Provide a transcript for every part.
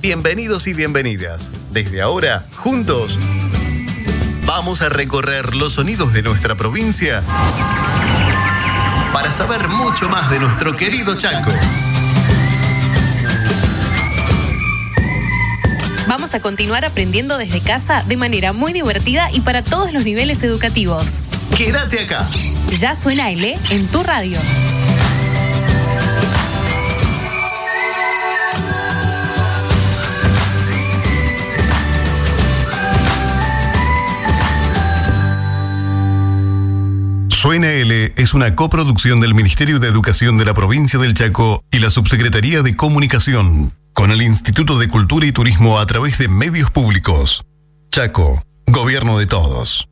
Bienvenidos y bienvenidas. Desde ahora, juntos, vamos a recorrer los sonidos de nuestra provincia para saber mucho más de nuestro querido Chaco. Vamos a continuar aprendiendo desde casa de manera muy divertida y para todos los niveles educativos. Quédate acá. Ya suena L en tu radio. Suena L es una coproducción del Ministerio de Educación de la provincia del Chaco y la Subsecretaría de Comunicación, con el Instituto de Cultura y Turismo a través de medios públicos. Chaco, gobierno de todos.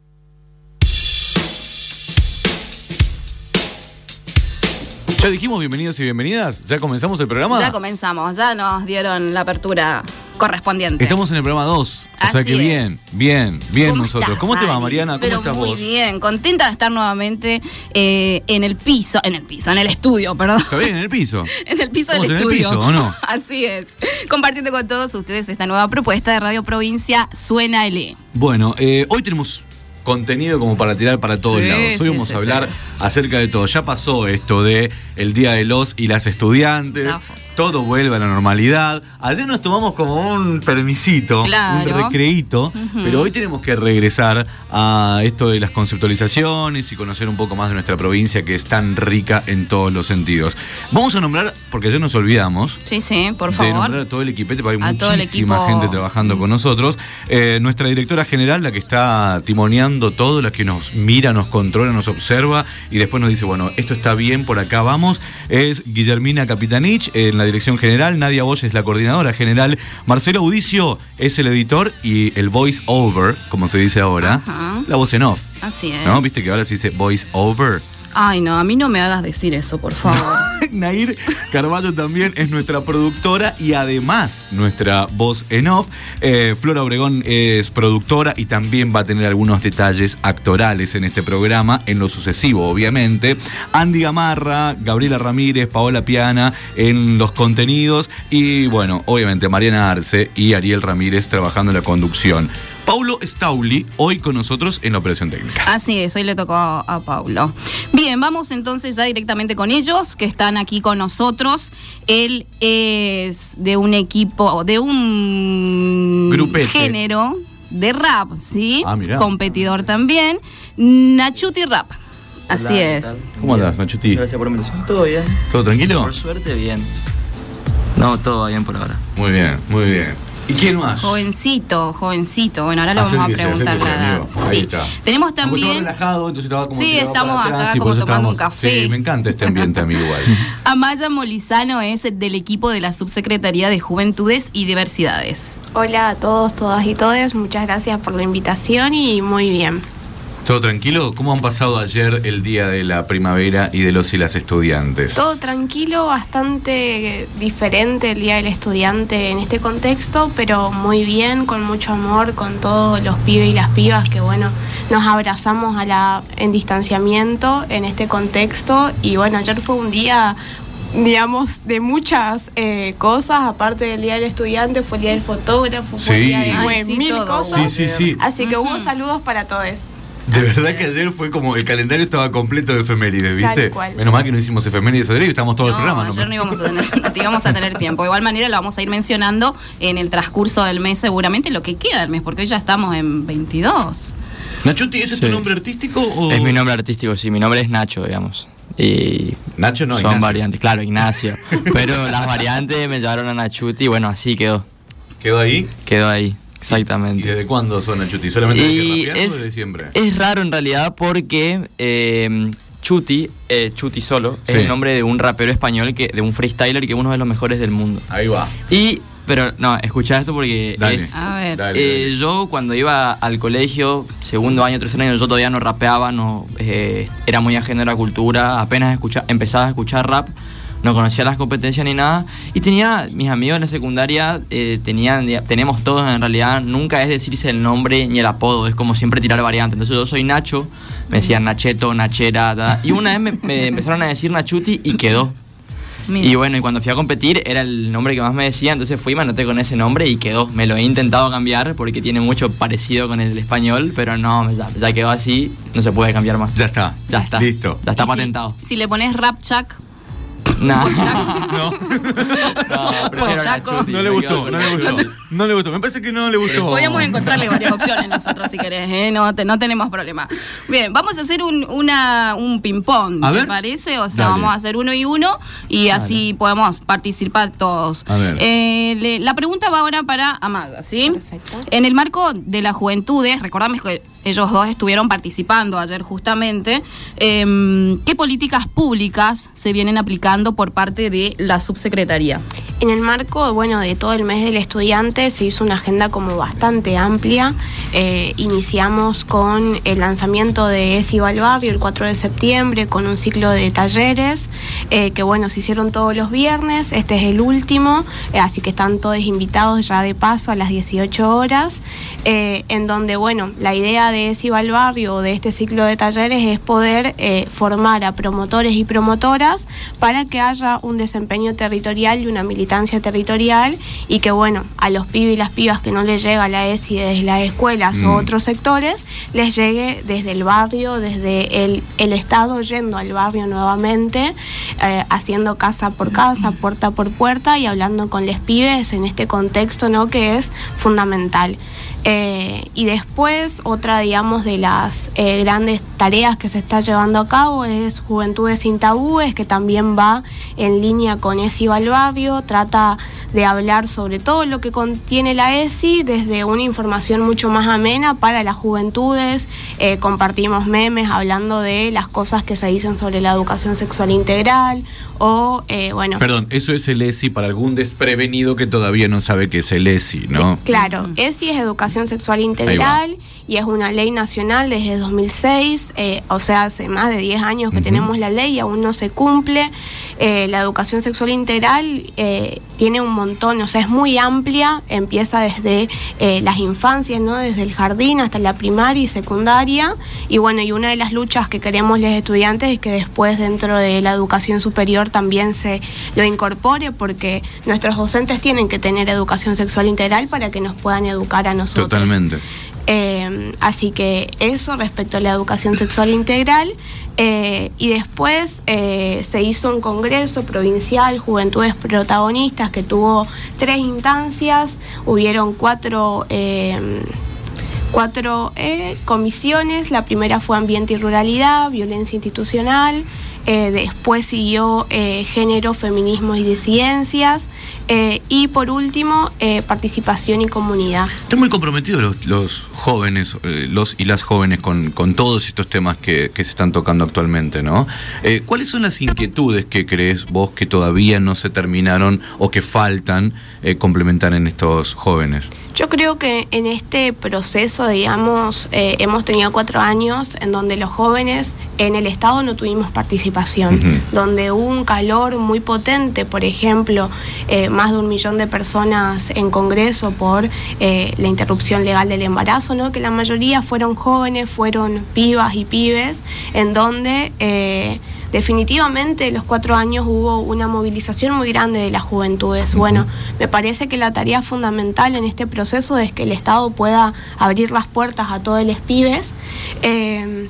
Ya dijimos bienvenidos y bienvenidas. ¿Ya comenzamos el programa? Ya comenzamos, ya nos dieron la apertura correspondiente. Estamos en el programa 2. O sea Así que bien, es. bien, bien ¿Cómo nosotros. estás, ¿Cómo te va? Mariana? ¿Cómo Pero estás muy vos? bien, contenta de estar nuevamente eh, en el piso, en el piso, en el estudio, perdón. ¿Está bien en el piso? En el piso del ¿Estamos en el estudio. piso o no? Así es. Compartiendo con todos ustedes esta nueva propuesta de Radio Provincia Suena L. Bueno, eh, hoy tenemos contenido como para tirar para todos Sí, lados. Hoy sí, vamos sí, a hablar acerca de todo. Ya pasó esto de el Día de los y las estudiantes. Todo vuelve a la normalidad. Ayer nos tomamos como un permisito, Claro. un recreíto, pero hoy tenemos que regresar a esto de las conceptualizaciones y conocer un poco más de nuestra provincia que es tan rica en todos los sentidos. Vamos a nombrar, porque ayer nos olvidamos, Sí, sí, por de favor. nombrar a todo el equipete, porque hay A muchísima gente trabajando con nosotros. Eh, nuestra directora general, la que está timoneando todo, la que nos mira, nos controla, nos observa y después nos dice, bueno, esto está bien, por acá vamos, es Guillermina Capitanich en la dirección general, Nadia Bosch es la coordinadora general, Marcelo Audicio es el editor y el voice over, como se dice ahora, Ajá. la voz en off. Así es. ¿No? ¿Viste que ahora se dice voice over? Ay, no, a mí no me hagas decir eso, por favor. Nair Carballo también es nuestra productora y además nuestra voz en off. Eh, Flora Obregón es productora y también va a tener algunos detalles actorales en este programa, en lo sucesivo, obviamente. Andy Gamarra, Gabriela Ramírez, Paola Piana en los contenidos y, bueno, obviamente Mariana Arce y Ariel Ramírez trabajando en la conducción. Paulo Stauli, hoy con nosotros en la operación técnica. Así es, hoy le tocó a, a Paulo. Bien, vamos entonces ya directamente con ellos, que están aquí con nosotros. Él es de un equipo, de un Grupete. género de rap, ¿sí? Ah, mirá. Competidor también. Nachuti Rap. Así Hola, ¿qué es. ¿Cómo andás, Nachuti? Muchas gracias por la invitación. ¿Todo bien? ¿Todo tranquilo? Por suerte, bien. No, todo va bien por ahora. Muy bien, muy bien. ¿Y quién más? Jovencito, jovencito. Bueno, ahora le vamos a preguntar. Ahí Sí. está. Tenemos también relajado, entonces estaba como Sí, estamos acá atrás como tomando un café. Sí, me encanta este ambiente, amigo, igual. Amaya Molizano, es del equipo de la Subsecretaría de Juventudes y Diversidades. Hola a todos, todas y todes, muchas gracias por la invitación y muy bien. ¿Todo tranquilo? ¿Cómo han pasado ayer el día de la primavera y de los y las estudiantes? Todo tranquilo, bastante diferente el Día del Estudiante en este contexto, pero muy bien, con mucho amor, con todos los pibes y las pibas que bueno, nos abrazamos a la, en distanciamiento en este contexto y bueno, ayer fue un día digamos, de muchas eh, cosas, aparte del Día del Estudiante, fue el Día del Fotógrafo, fue el Sí. Día de Ay, bueno, sí, mil todo. cosas. Sí, sí, sí. Así que hubo saludos para todos. De verdad que ayer fue como el calendario estaba completo de efemérides, ¿viste? Tal cual. Menos mal que no hicimos efemérides ayer y estamos todo el programa. ¿no? ayer no íbamos, a tener, no íbamos a tener tiempo. De igual manera lo vamos a ir mencionando en el transcurso del mes, seguramente lo que queda del mes, porque hoy ya estamos en 22. Nachuti, ¿ese es tu nombre artístico o...? Es mi nombre artístico, sí, mi nombre es Nacho, digamos. Y Nacho no, son Ignacio. variantes, claro, Ignacio. Pero las variantes me llevaron a Nachuti y bueno, así quedó. ¿Quedó ahí? Quedó ahí, ¿Y exactamente. desde cuándo son Nachuti? ¿Solamente desde que Y rapeás o es, desde siempre? es raro en realidad porque eh, Chuti, eh, Chuti solo, Sí. es el nombre de un rapero español, que, de un freestyler que es uno de los mejores del mundo. Ahí va. Y, pero no, escuchá esto porque Dale. es... A ver. Dale, Eh, dale. yo cuando iba al colegio, segundo año, tercer año, yo todavía no rapeaba, no, eh, era muy ajeno a la cultura, apenas escucha, empezaba a escuchar rap, no conocía las competencias ni nada, y tenía, mis amigos en la secundaria, eh, tenían, tenemos todos en realidad, nunca es decirse el nombre ni el apodo, es como siempre tirar variantes, entonces yo soy Nacho, me decían Nacheto, Nachera, ta, y una vez me, me empezaron a decir Nachuti y quedó. Mira. Y bueno, y cuando fui a competir era el nombre que más me decía, entonces fui, me anoté con ese nombre y quedó. Me lo he intentado cambiar porque tiene mucho parecido con el español, pero no, ya, ya quedó así, no se puede cambiar más. Ya está. Ya está. Listo. Ya está Y patentado. Si, le pones rap Chuck, No. No, No, prefiero no le me quedo gustó, con no le gustó. No le gustó. Me parece que no le gustó. Podríamos encontrarle varias opciones nosotros si querés, ¿eh? no, te- no tenemos problema. Bien, vamos a hacer un, una, un ping-pong, A ¿te ver. parece? O sea, Dale. vamos a hacer uno y uno y así podemos participar todos. A ver. Eh, le- la pregunta va ahora para Amaga, ¿sí? Perfecto. En el marco de las juventudes, recordamos que ellos dos estuvieron participando ayer justamente, em, ¿qué políticas públicas se vienen aplicando por parte de la subsecretaría? En el marco, bueno, de todo el mes del estudiante se hizo una agenda como bastante amplia. Eh, iniciamos con el lanzamiento de ESI al Barrio el 4 de septiembre con un ciclo de talleres eh, que, bueno, se hicieron todos los viernes. Este es el último, eh, así que están todos invitados ya de paso a las 18 horas, en donde, bueno, la idea de ESI al Barrio o de este ciclo de talleres es poder eh, formar a promotores y promotoras para que haya un desempeño territorial y una militancia territorial y que bueno, a los pibes y las pibas que no les llega la ESI desde las escuelas Mm. o otros sectores, les llegue desde el barrio, desde el, el Estado yendo al barrio nuevamente, eh, haciendo casa por casa, puerta por puerta y hablando con les pibes en este contexto ¿no? que es fundamental. Eh, y después, otra, digamos, de las eh, grandes tareas que se está llevando a cabo es Juventudes sin Tabúes, que también va en línea con ESI va al barrio, trata de hablar sobre todo lo que contiene la ESI desde una información mucho más amena para las juventudes. Eh, compartimos memes hablando de las cosas que se dicen sobre la educación sexual integral o, eh, bueno, Perdón, eso es el ESI para algún desprevenido que todavía no sabe qué es el ESI, ¿no? Claro, ESI es Educación Sexual Integral y es una ley nacional desde 2006, eh, o sea, hace más de 10 años que tenemos la ley y aún no se cumple. Eh, la educación sexual integral eh, tiene un montón, o sea, es muy amplia, empieza desde las infancias, ¿no? Desde el jardín hasta la primaria y secundaria. Y bueno, y una de las luchas que queremos los estudiantes es que después dentro de la educación superior también se lo incorpore porque nuestros docentes tienen que tener educación sexual integral para que nos puedan educar a nosotros. Totalmente. Eh, así que eso respecto a la educación sexual integral. Eh, y después eh, se hizo un congreso provincial, Juventudes Protagonistas, que tuvo tres instancias, hubieron cuatro... eh, cuatro eh, comisiones. La primera fue Ambiente y Ruralidad, Violencia Institucional. Eh, después siguió eh, Género, Feminismo y Disidencias. eh, y por último, Participación y Comunidad. Están muy comprometidos los, jóvenes, los y las jóvenes con, todos estos temas que, se están tocando actualmente, ¿no? ¿Cuáles son las inquietudes que crees vos que todavía no se terminaron o que faltan complementar en estos jóvenes? Yo creo que en este proceso, digamos, eh, hemos tenido cuatro años en donde los jóvenes en el Estado no tuvimos participación, donde hubo un calor muy potente, por ejemplo, eh, más de un millón de personas en Congreso por eh, la interrupción legal del embarazo, ¿no? que la mayoría fueron jóvenes, fueron pibas y pibes, en donde... Definitivamente los cuatro años hubo una movilización muy grande de las juventudes. Bueno, me parece que la tarea fundamental en este proceso es que el Estado pueda abrir las puertas a todos los pibes. eh,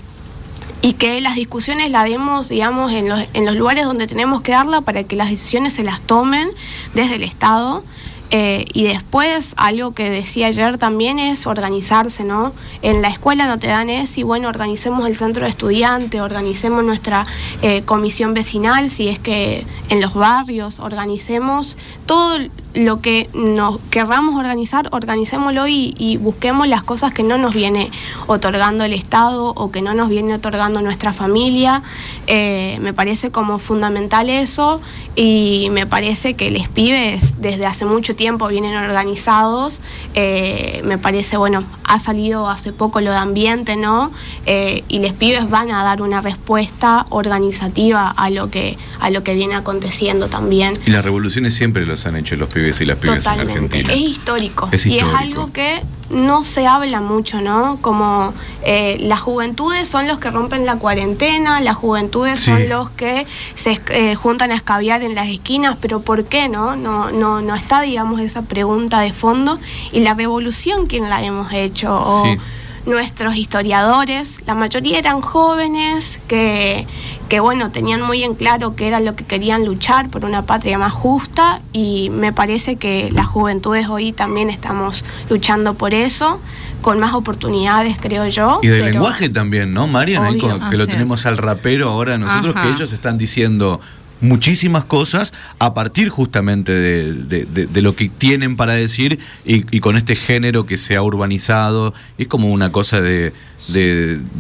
y que las discusiones las demos, digamos, en los, en los lugares donde tenemos que darla para que las decisiones se las tomen desde el Estado. Eh, y después, algo que decía ayer también es organizarse, ¿no? En la escuela no te dan eso y bueno, organicemos el centro de estudiantes, organicemos nuestra eh, comisión vecinal, si es que en los barrios, organicemos todo lo que nos querramos organizar, organicémoslo y, busquemos las cosas que no nos viene otorgando el Estado o que no nos viene otorgando nuestra familia. Eh, me parece como fundamental eso y me parece que los pibes desde hace mucho tiempo vienen organizados. Eh, me parece, bueno, ha salido hace poco lo de ambiente, ¿no? Eh, y los pibes van a dar una respuesta organizativa a lo que, a lo que viene aconteciendo también. Y las revoluciones siempre los han hecho los pibes. Pibes y las pibes en. Argentina. Es histórico. Es Y es algo que no se habla mucho, ¿no? Como eh, las juventudes son los que rompen la cuarentena, las juventudes Sí. son los que se eh, juntan a escabiar en las esquinas, pero ¿por qué no? No, no? no está, digamos, esa pregunta de fondo. Y la revolución, ¿quién la hemos hecho? O Sí. nuestros historiadores, la mayoría eran jóvenes que, que bueno, tenían muy en claro qué era lo que querían luchar por una patria más justa y me parece que las juventudes hoy también estamos luchando por eso, con más oportunidades, creo yo. Y del pero- lenguaje también, ¿no, Marian? Ahí Obvio. con- que lo tenemos al rapero ahora nosotros, Ajá. que ellos están diciendo muchísimas cosas a partir justamente de, de- de- de lo que tienen para decir y, y con este género que se ha urbanizado. Es como una cosa de,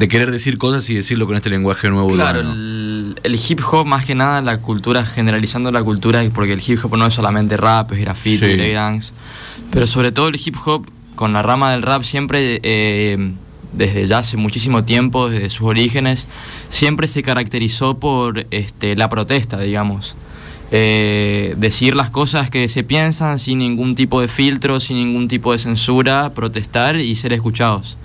querer decir cosas y decirlo con este lenguaje nuevo Claro, el, el hip hop más que nada, la cultura, generalizando la cultura, porque el hip hop no es solamente rap, es graffiti, Sí. breakdance, pero sobre todo el hip hop con la rama del rap siempre, eh, desde ya hace muchísimo tiempo, desde sus orígenes, siempre se caracterizó por este, la protesta, digamos. Eh, decir las cosas que se piensan sin ningún tipo de filtro, sin ningún tipo de censura, protestar y ser escuchados.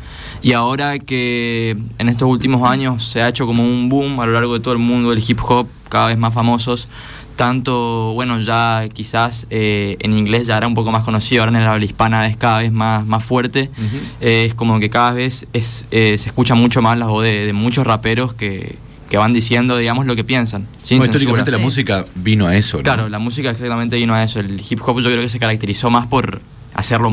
Y ahora que en estos últimos años se ha hecho como un boom a lo largo de todo el mundo el hip hop, cada vez más famosos, tanto, bueno, ya quizás eh, en inglés ya era un poco más conocido, ahora en la habla hispana es cada vez más, más fuerte, Eh, es como que cada vez es, eh, se escucha mucho más la voz de, de muchos raperos que, que van diciendo, digamos, lo que piensan. Sin Bueno, históricamente la música vino a eso, ¿no? Claro, la música exactamente vino a eso. El hip hop yo creo que se caracterizó más por hacerlo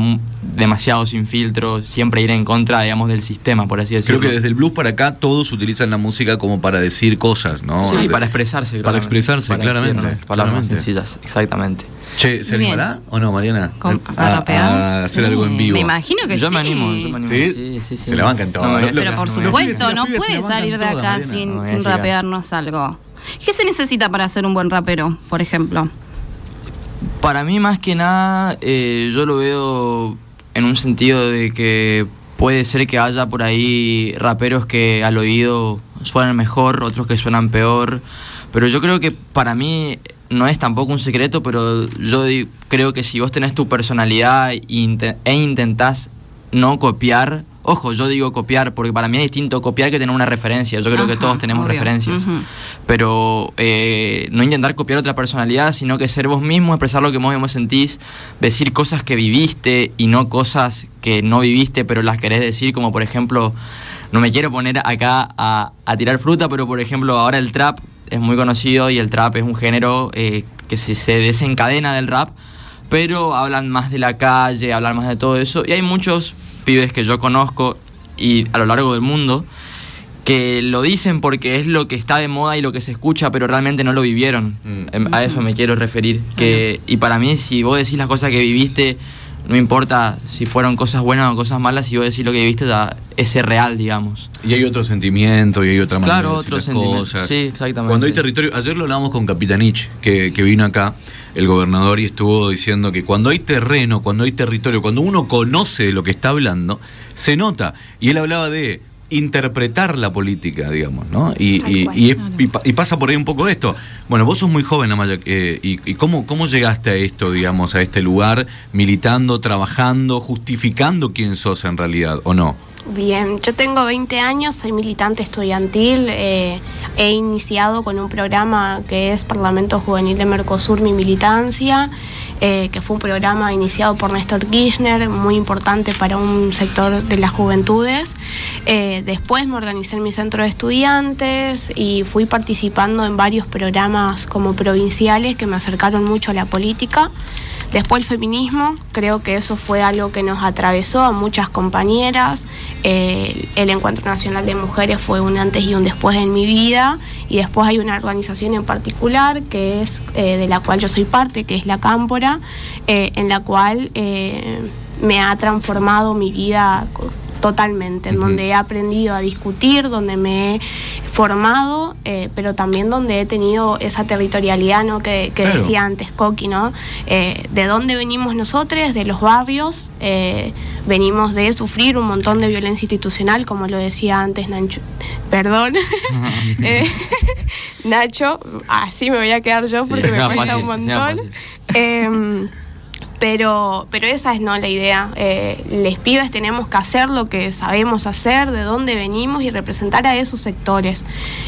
demasiado sin filtro, siempre ir en contra, digamos, del sistema, por así decirlo. Creo que desde el blues para acá todos utilizan la música como para decir cosas, ¿no? Sí, para expresarse. Para claramente. expresarse, Para decir claramente, Palabras más claramente. sencillas, exactamente. Che, ¿se Bien. animará o no, Mariana? Con- a, a hacer Sí, algo en vivo. Me imagino que yo sí. me animo, yo me animo. ¿Sí? Sí, sí, sí. Se la bancan todas, No, ¿no? no, Pero por supuesto, no puede salir de acá sin, No, sin rapearnos algo. ¿Qué se necesita para ser un buen rapero, por ejemplo? Para mí, más que nada, eh, yo lo veo en un sentido de que puede ser que haya por ahí raperos que al oído suenan mejor, otros que suenan peor, pero yo creo que para mí no es tampoco un secreto, pero yo creo que si vos tenés tu personalidad e, e intentás no copiar, ojo, yo digo copiar porque para mí es distinto copiar que tener una referencia, yo creo que todos tenemos obvio. referencias. Pero eh, no intentar copiar otra personalidad, sino que ser vos mismo, expresar lo que vos mismo sentís, decir cosas que viviste y no cosas que no viviste, pero las querés decir, como por ejemplo, no me quiero poner acá a, a tirar fruta, pero por ejemplo ahora el trap es muy conocido y el trap es un género eh, que se, se desencadena del rap, pero hablan más de la calle, hablan más de todo eso, y hay muchos pibes que yo conozco y a lo largo del mundo que lo dicen porque es lo que está de moda y lo que se escucha, pero realmente no lo vivieron. Mm. Em, A eso me quiero referir. Que, y para mí, si vos decís las cosas que viviste, no importa si fueron cosas buenas o cosas malas, si vos decís lo que viviste, ya es real, digamos. Y hay otro sentimiento y hay otra manera Claro, de decir otro las sentimiento. cosas. Sí, exactamente. Cuando hay territorio, ayer lo hablábamos con Capitanich, que, que vino acá, el gobernador, y estuvo diciendo que cuando hay terreno, cuando hay territorio, cuando uno conoce de lo que está hablando, se nota. Y él hablaba de interpretar la política, digamos, ¿no? Y, Tal y- cual. y es- y pa- y pasa por ahí un poco esto. Bueno, vos sos muy joven, Amaya, eh, y, y cómo, cómo llegaste a esto, digamos, a este lugar, militando, trabajando, justificando quién sos en realidad, o no? Bien, yo tengo 20 años, soy militante estudiantil, eh, he iniciado con un programa que es Parlamento Juvenil de Mercosur, mi militancia, eh, que fue un programa iniciado por Néstor Kirchner, muy importante para un sector de las juventudes. Eh, después me organicé en mi centro de estudiantes y fui participando en varios programas como provinciales que me acercaron mucho a la política. Después el feminismo, creo que eso fue algo que nos atravesó a muchas compañeras. El Encuentro Nacional de Mujeres fue un antes y un después en mi vida. Y después hay una organización en particular que es eh, de la cual yo soy parte, que es la Cámpora, eh, en la cual eh, me ha transformado mi vida totalmente, en donde he aprendido a discutir, donde me he formado, eh, pero también donde he tenido esa territorialidad ¿no? que, que Claro. decía antes Coqui, ¿no? Eh, ¿De dónde venimos nosotros? De los barrios. eh, venimos de sufrir un montón de violencia institucional, como lo decía antes Nacho. Perdón. Nacho, así me voy a quedar yo Sí, porque me cuesta un montón. Pero, pero esa es no la idea. Eh, les pibes tenemos que hacer lo que sabemos hacer, de dónde venimos y representar a esos sectores.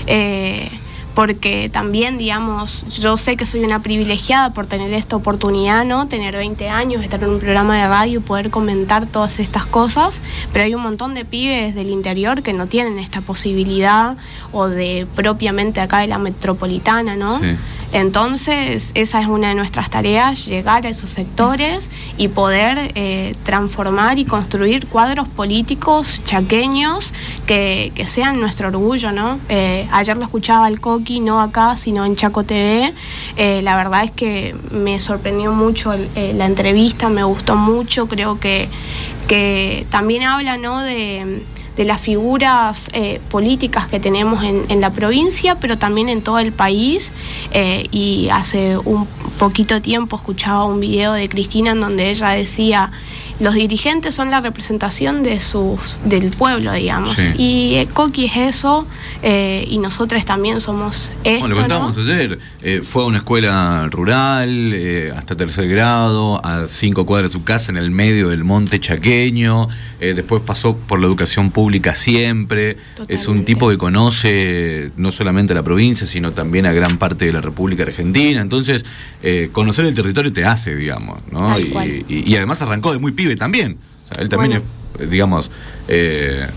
Eh, porque también, digamos, yo sé que soy una privilegiada por tener esta oportunidad, ¿no? Tener 20 años, estar en un programa de radio y poder comentar todas estas cosas, pero hay un montón de pibes del interior que no tienen esta posibilidad o de propiamente acá de la metropolitana, ¿no? Sí. Entonces, esa es una de nuestras tareas, llegar a esos sectores y poder eh, transformar y construir cuadros políticos chaqueños que, que sean nuestro orgullo, ¿no? Eh, ayer lo escuchaba al Coqui, no acá, sino en Chaco TV. Eh, la verdad es que me sorprendió mucho el- la entrevista, me gustó mucho, creo que, que también habla, ¿no? De de las figuras eh, políticas que tenemos en, la provincia, pero también en todo el país. Eh, y hace un poquito tiempo escuchaba un video de Cristina en donde ella decía, los dirigentes son la representación de sus, del pueblo, digamos. Sí. Y eh, Coqui es eso, eh, y nosotros también somos esto, Bueno, lo ¿no? contábamos ayer. eh, fue a una escuela rural, hasta tercer grado, a cinco cuadras de su casa, en el medio del monte chaqueño. después pasó por la educación pública siempre. Es un tipo que conoce no solamente a la provincia, sino también a gran parte de la República Argentina. Entonces, conocer el territorio te hace, digamos. ¿no? Y además arrancó de muy pibe también. O sea, él también Bueno. es, digamos. eh,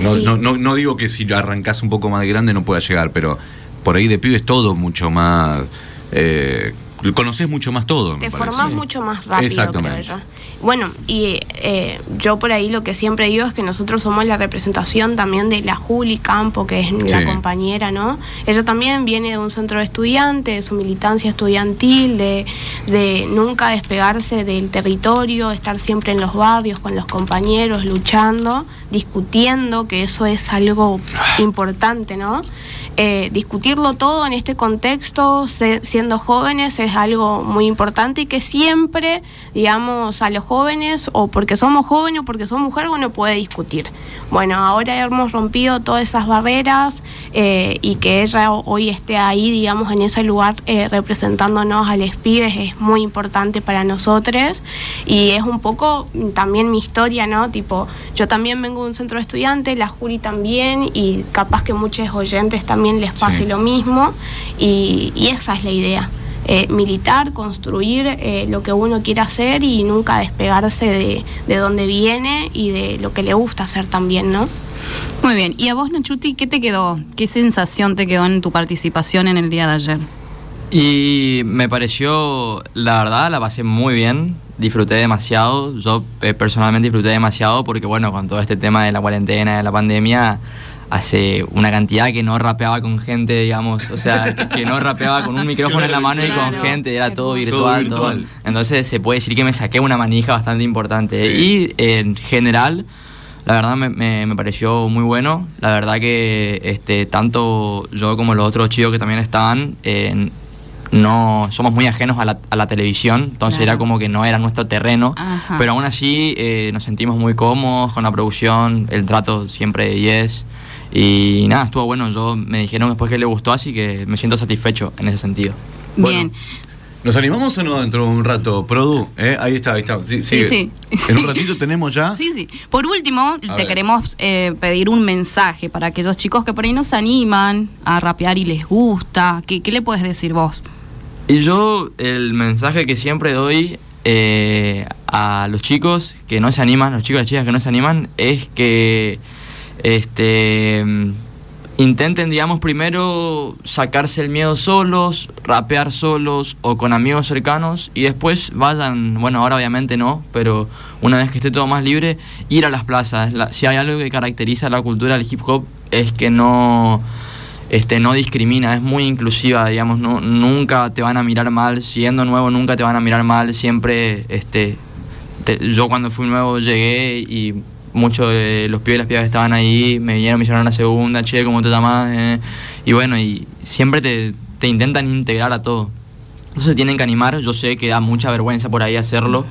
no, Sí. no, no, no digo que si arrancás un poco más de grande no pueda llegar, pero por ahí de pibe es todo mucho más. Eh, conoces mucho más todo. Te me parece. formás mucho más rápido, Exactamente. creo yo. Bueno, y eh, yo por ahí lo que siempre digo es que nosotros somos la representación también de la Juli Campo, que es la compañera, ¿no? Ella también viene de un centro de estudiantes, de su militancia estudiantil, de, de nunca despegarse del territorio, estar siempre en los barrios con los compañeros, luchando, discutiendo, que eso es algo importante, ¿no? Eh, discutirlo todo en este contexto, se- siendo jóvenes, es algo muy importante y que siempre, digamos, a los jóvenes, o porque somos jóvenes o porque somos mujeres, uno puede discutir. Bueno, ahora hemos rompido todas esas barreras eh, y que ella ho- hoy esté ahí, digamos, en ese lugar eh, representándonos a los pibes es muy importante para nosotros y es un poco también mi historia, ¿no? Tipo, yo también vengo de un centro de estudiantes, la Juri también y capaz que muchos oyentes también les pase Sí. lo mismo y, y esa es la idea. Eh, militar, construir eh, lo que uno quiere hacer y nunca despegarse de, de donde viene y de lo que le gusta hacer también, ¿no? Muy bien. ¿Y a vos, Nachuti, qué te quedó? ¿Qué sensación te quedó en tu participación en el día de ayer? Y me pareció, la verdad, la pasé muy bien, disfruté demasiado, yo eh, personalmente disfruté demasiado porque bueno, con todo este tema de la cuarentena, de la pandemia, hace una cantidad que no rapeaba con gente, digamos, o sea, que, no rapeaba con un micrófono en la mano y con gente, era todo virtual, Todo todo. virtual. Entonces se puede decir que me saqué una manija bastante importante. Sí. Y en general... La verdad me, me- me pareció muy bueno. La verdad que este, tanto yo como los otros chicos que también estaban, eh, no somos muy ajenos a la, a la televisión, entonces Claro. era como que no era nuestro terreno. Ajá. Pero aún así eh, nos sentimos muy cómodos con la producción, el trato siempre de 10. Y nada, estuvo bueno. Yo me dijeron después que le gustó, así que me siento satisfecho en ese sentido. Bueno, Bien. ¿Nos animamos o no dentro de un rato? Produ, ¿eh? ahí está, ahí está. Sí, sigue. sí. En un ratito tenemos ya. Sí, sí. Por último, te ver. queremos eh, pedir un mensaje para aquellos chicos que por ahí no se animan a rapear y les gusta. ¿Qué, qué le puedes decir vos? Y yo el mensaje que siempre doy eh, a los chicos que no se animan, los chicos y las chicas que no se animan, es que este intenten, digamos, primero sacarse el miedo solos, rapear solos o con amigos cercanos y después vayan, bueno, ahora obviamente no, pero una vez que esté todo más libre, ir a las plazas. La- si hay algo que caracteriza la cultura del hip hop es que no este, no discrimina, es muy inclusiva, digamos, no, nunca te van a mirar mal, siendo nuevo nunca te van a mirar mal, siempre, este, te- yo cuando fui nuevo llegué y muchos de los pibes y las pibas estaban ahí me vinieron, me hicieron una segunda, che, ¿cómo te llamas? Eh, y bueno, y siempre te, te intentan integrar a todo. Entonces tienen que animar, yo sé que da mucha vergüenza por ahí hacerlo,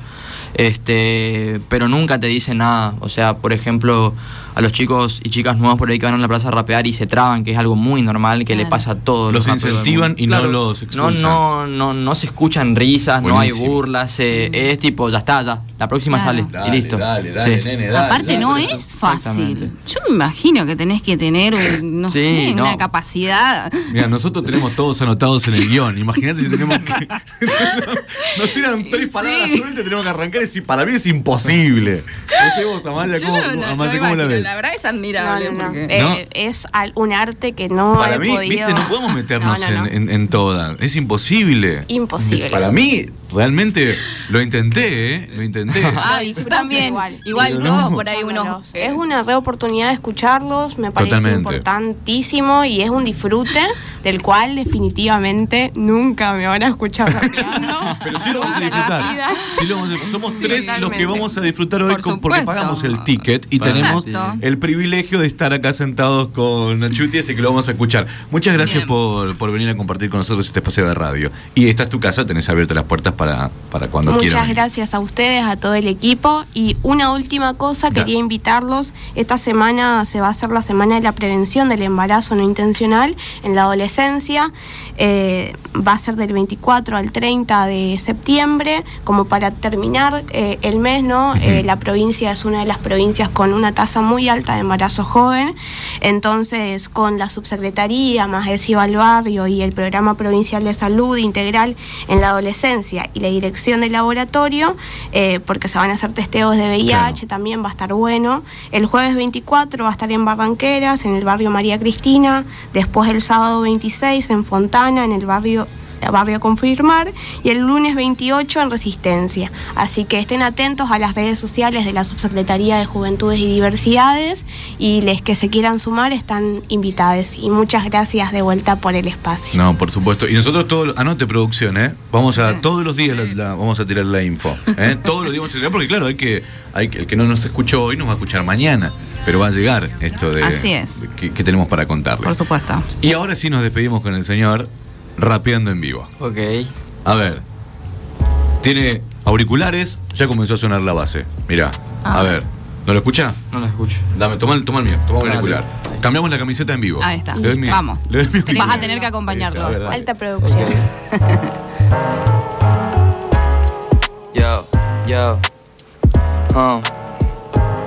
este, pero nunca te dicen nada. O sea, por ejemplo, a los chicos y chicas nuevos por ahí que van a la plaza a rapear y se traban, que es algo muy normal, que le pasa a todos. Los del incentivan y no los expulsan. No, no, no, no se escuchan risas, no hay burlas, eh, es tipo, ya está, ya, la próxima Claro. sale y listo. Sí. Aparte no es fácil. Yo me imagino que tenés que tener, un- no Sí, sé, no. una capacidad. Mira, nosotros tenemos todos anotados en el guion. Imagínate si tenemos que. Nos tiran tres Sí. palabras sueltas y tenemos que arrancar. y para mí es imposible. No sé vos, Amaya, ¿cómo, no- no- Amaya, no ¿cómo la ves? La verdad es admirable. no, no. porque- Eh, ¿No? es un arte que no Para he mí, podido... viste, no podemos meternos No, no, no. En, en, en todas. Es imposible. Imposible. Para mí, realmente lo intenté, ¿eh? Lo intenté. Ah, y yo también. Igual. Igual, todos no. por ahí unos. Escuchándolos. Es una re oportunidad de escucharlos, me parece Totalmente. importantísimo y es un disfrute del cual definitivamente nunca me van a escuchar rapeando. Pero sí lo vamos a disfrutar. vida. Sí lo vamos a- somos tres los que vamos a disfrutar hoy Por con- porque pagamos el ticket y Exacto. tenemos el privilegio de estar acá sentados con Nachuti, así que lo vamos a escuchar. Muchas gracias por, por venir a compartir con nosotros este espacio de radio. Y esta es tu casa, tenés abiertas las puertas para, para cuando Muchas quieran. gracias a ustedes, a todo el equipo. Y una última cosa, quería invitarlos. Esta semana se va a hacer la semana de la prevención del embarazo no intencional en la adolescencia. Eh, va a ser del 24 al 30 de septiembre, como para terminar eh, el mes, ¿no? Eh, la provincia es una de las provincias con una tasa muy alta de embarazo joven. Entonces, con la subsecretaría, más el CIBA al barrio y el Programa Provincial de Salud Integral en la Adolescencia y la dirección del laboratorio, porque se van a hacer testeos de VIH, Claro. también va a estar bueno. El jueves 24 va a estar en Barranqueras, en el barrio María Cristina, después el sábado 26 en Fontana, en el barrio barrio Confirmar y el lunes 28 en Resistencia. Así que estén atentos a las redes sociales de la Subsecretaría de Juventudes y Diversidades y les que se quieran sumar están invitados. Y muchas gracias de vuelta por el espacio. No, por supuesto. Y nosotros todos, anote producción, ¿eh? Vamos a, todos los días la- la- vamos a tirar la info. ¿eh? Todos los días vamos a tirar, porque claro, hay que, hay que, el que no nos escuchó hoy nos va a escuchar mañana. Pero va a llegar esto de, Así es. de que, que tenemos para contarles. Por supuesto. Y ahora sí nos despedimos con el señor rapeando en vivo. Ok. A ver. Tiene auriculares, ya comenzó a sonar la base. Mirá. A ver. ¿No lo escucha? No lo escucho. Dame, toma el, toma el mío, toma el auricular. Cambiamos la camiseta en vivo. Ahí está. Le doy mi- Vamos. le doy mi Vas a tener que acompañarlo. Está. Alta producción. Yo, yo, um,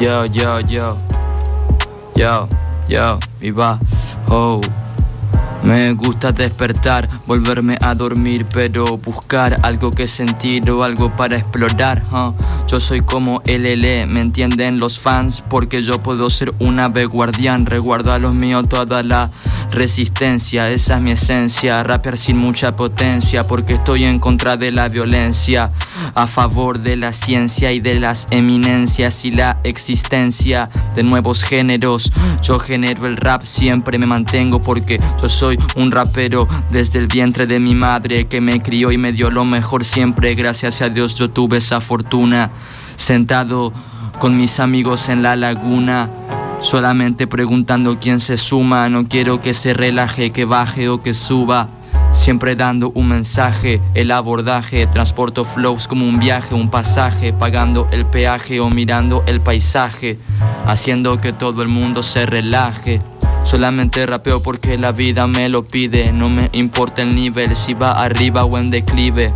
yo, yo, yo, yo, yo, y va, oh. Me gusta despertar, volverme a dormir, pero buscar algo que sentir o algo para explorar. Yo soy como LL, ¿me entienden los fans? Porque yo puedo ser un ave guardián, reguardo a los míos toda la resistencia, esa es mi esencia. Rapear sin mucha potencia, porque estoy en contra de la violencia, a favor de la ciencia y de las eminencias y la existencia de nuevos géneros. Yo genero el rap, siempre me mantengo porque yo soy un rapero desde el vientre de mi madre que me crió y me dio lo mejor siempre. Gracias a Dios yo tuve esa fortuna. Sentado con mis amigos en la laguna. Solamente preguntando quién se suma, no quiero que se relaje, que baje o que suba. Siempre dando un mensaje, el abordaje, transporto flows como un viaje, un pasaje, pagando el peaje o mirando el paisaje, haciendo que todo el mundo se relaje. Solamente rapeo porque la vida me lo pide, no me importa el nivel, si va arriba o en declive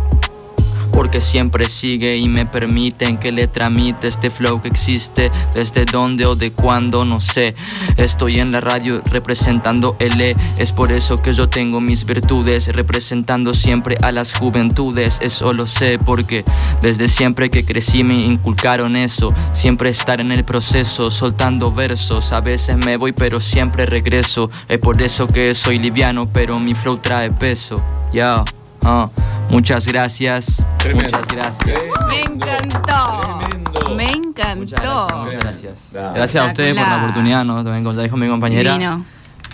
porque siempre sigue y me permiten que le tramite este flow que existe desde dónde o de cuándo no sé. Estoy en la radio representando el E es por eso que yo tengo mis virtudes representando siempre a las juventudes. Eso lo sé porque desde siempre que crecí me inculcaron eso siempre estar en el proceso soltando versos. A veces me voy pero siempre regreso es por eso que soy liviano pero mi flow trae peso ya Ah, muchas gracias. Tremendo. Muchas gracias. Me encantó. Tremendo. Me Muchas encantó. gracias. Muchas gracias. Gracias a ustedes por la oportunidad, ¿no? También como ya dijo mi compañera. Divino.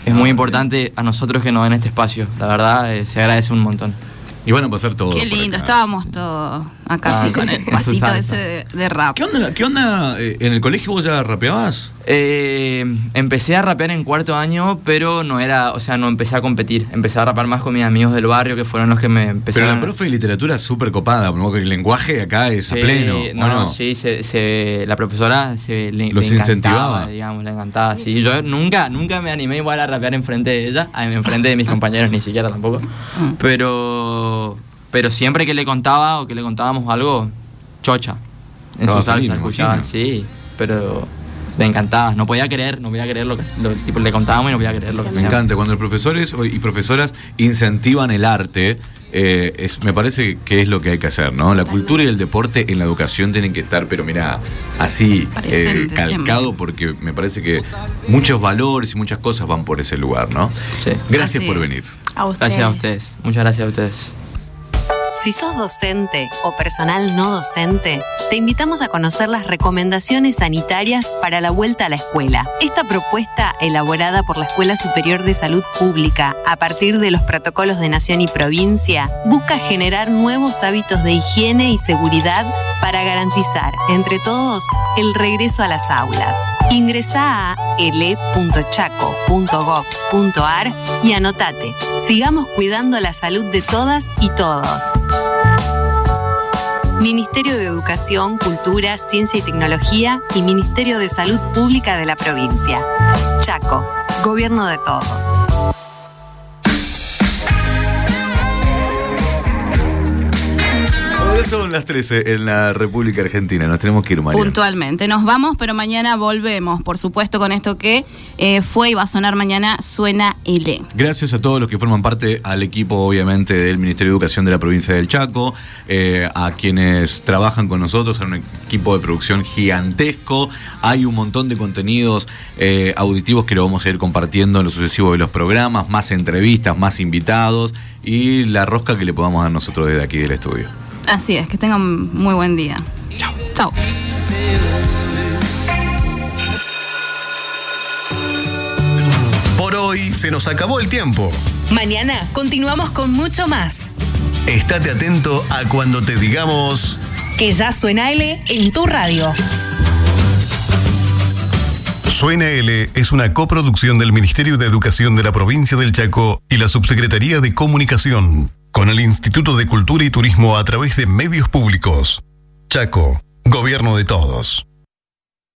Es muy importante a nosotros que nos ven este espacio. La verdad, eh, se agradece un montón. Y van a pasar todo. Qué lindo. acá. Estábamos todos acá Ah, así con el pasito ese de, de rap. ¿Qué onda? ¿Qué onda? eh, ¿En el colegio vos ya rapeabas? Eh, empecé a rapear en cuarto año, pero no era, o sea, no empecé a competir. Empecé a rapear más con mis amigos del barrio, que fueron los que me empezaron. Pero la profe de literatura es súper copada, ¿no? el lenguaje acá es a Sí, pleno. No, ¿o no, no? sí, se, se- la profesora se, le, Los le encantaba, incentivaba. digamos, le encantaba. Sí, yo nunca, nunca me animé igual a rapear enfrente de ella, enfrente de mis compañeros, ni siquiera tampoco. Pero, pero siempre que le contaba o que le contábamos algo, chocha. En Estaba su salsa, me escuchaba, imagino. sí, pero le encantaba. No podía creer, no podía creer lo que lo- tipo, le contábamos y no podía creer lo que Me hacíamos. encanta cuando los profesores y profesoras incentivan el arte. eh, es, me parece que es lo que hay que hacer, ¿no? La cultura y el deporte en la educación tienen que estar, pero mira, así, eh, calcado, porque me parece que muchos valores y muchas cosas van por ese lugar, ¿no? Sí. Gracias Así por venir. A ustedes. Gracias a ustedes, muchas gracias a ustedes. Si sos docente o personal no docente, te invitamos a conocer las recomendaciones sanitarias para la vuelta a la escuela. Esta propuesta, elaborada por la Escuela Superior de Salud Pública a partir de los protocolos de nación y provincia, busca generar nuevos hábitos de higiene y seguridad para garantizar, entre todos, el regreso a las aulas. Ingresa a ele.chaco.gov.ar y anotate. Sigamos cuidando la salud de todas y todos. Ministerio de Educación, Cultura, Ciencia y Tecnología y Ministerio de Salud Pública de la provincia. Chaco, Gobierno de todos. Son las 13 en la República Argentina, nos tenemos que ir, María. Puntualmente. Nos vamos, pero mañana volvemos, por supuesto, con esto que eh, fue y va a sonar mañana, suena L. Gracias a todos los que forman parte al equipo, obviamente, del Ministerio de Educación de la provincia del Chaco, eh, a quienes trabajan con nosotros, a un equipo de producción gigantesco. Hay un montón de contenidos eh, auditivos que lo vamos a ir compartiendo en lo sucesivo de los programas, más entrevistas, más invitados y la rosca que le podamos dar nosotros desde aquí del estudio. Así es, que tengan muy buen día. Chao. Chao. Por hoy se nos acabó el tiempo. Mañana continuamos con mucho más. Estate atento a cuando te digamos... Que ya suena L en tu radio. Suena L es una coproducción del Ministerio de Educación de la provincia del Chaco y la Subsecretaría de Comunicación, con el Instituto de Cultura y Turismo a través de medios públicos. Chaco, Gobierno de Todos.